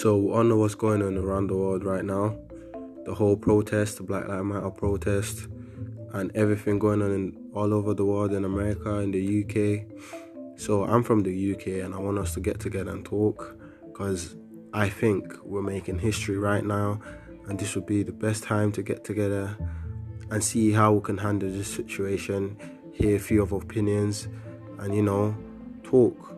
So, I know what's going on around the world right now. The whole protest, the Black Lives Matter protest, and everything going on in, all over the world in America, in the UK. So, I'm from the UK and I want us to get together and talk because I think we're making history right now, and this would be the best time to get together and see how we can handle this situation, hear a few of opinions, and you know, talk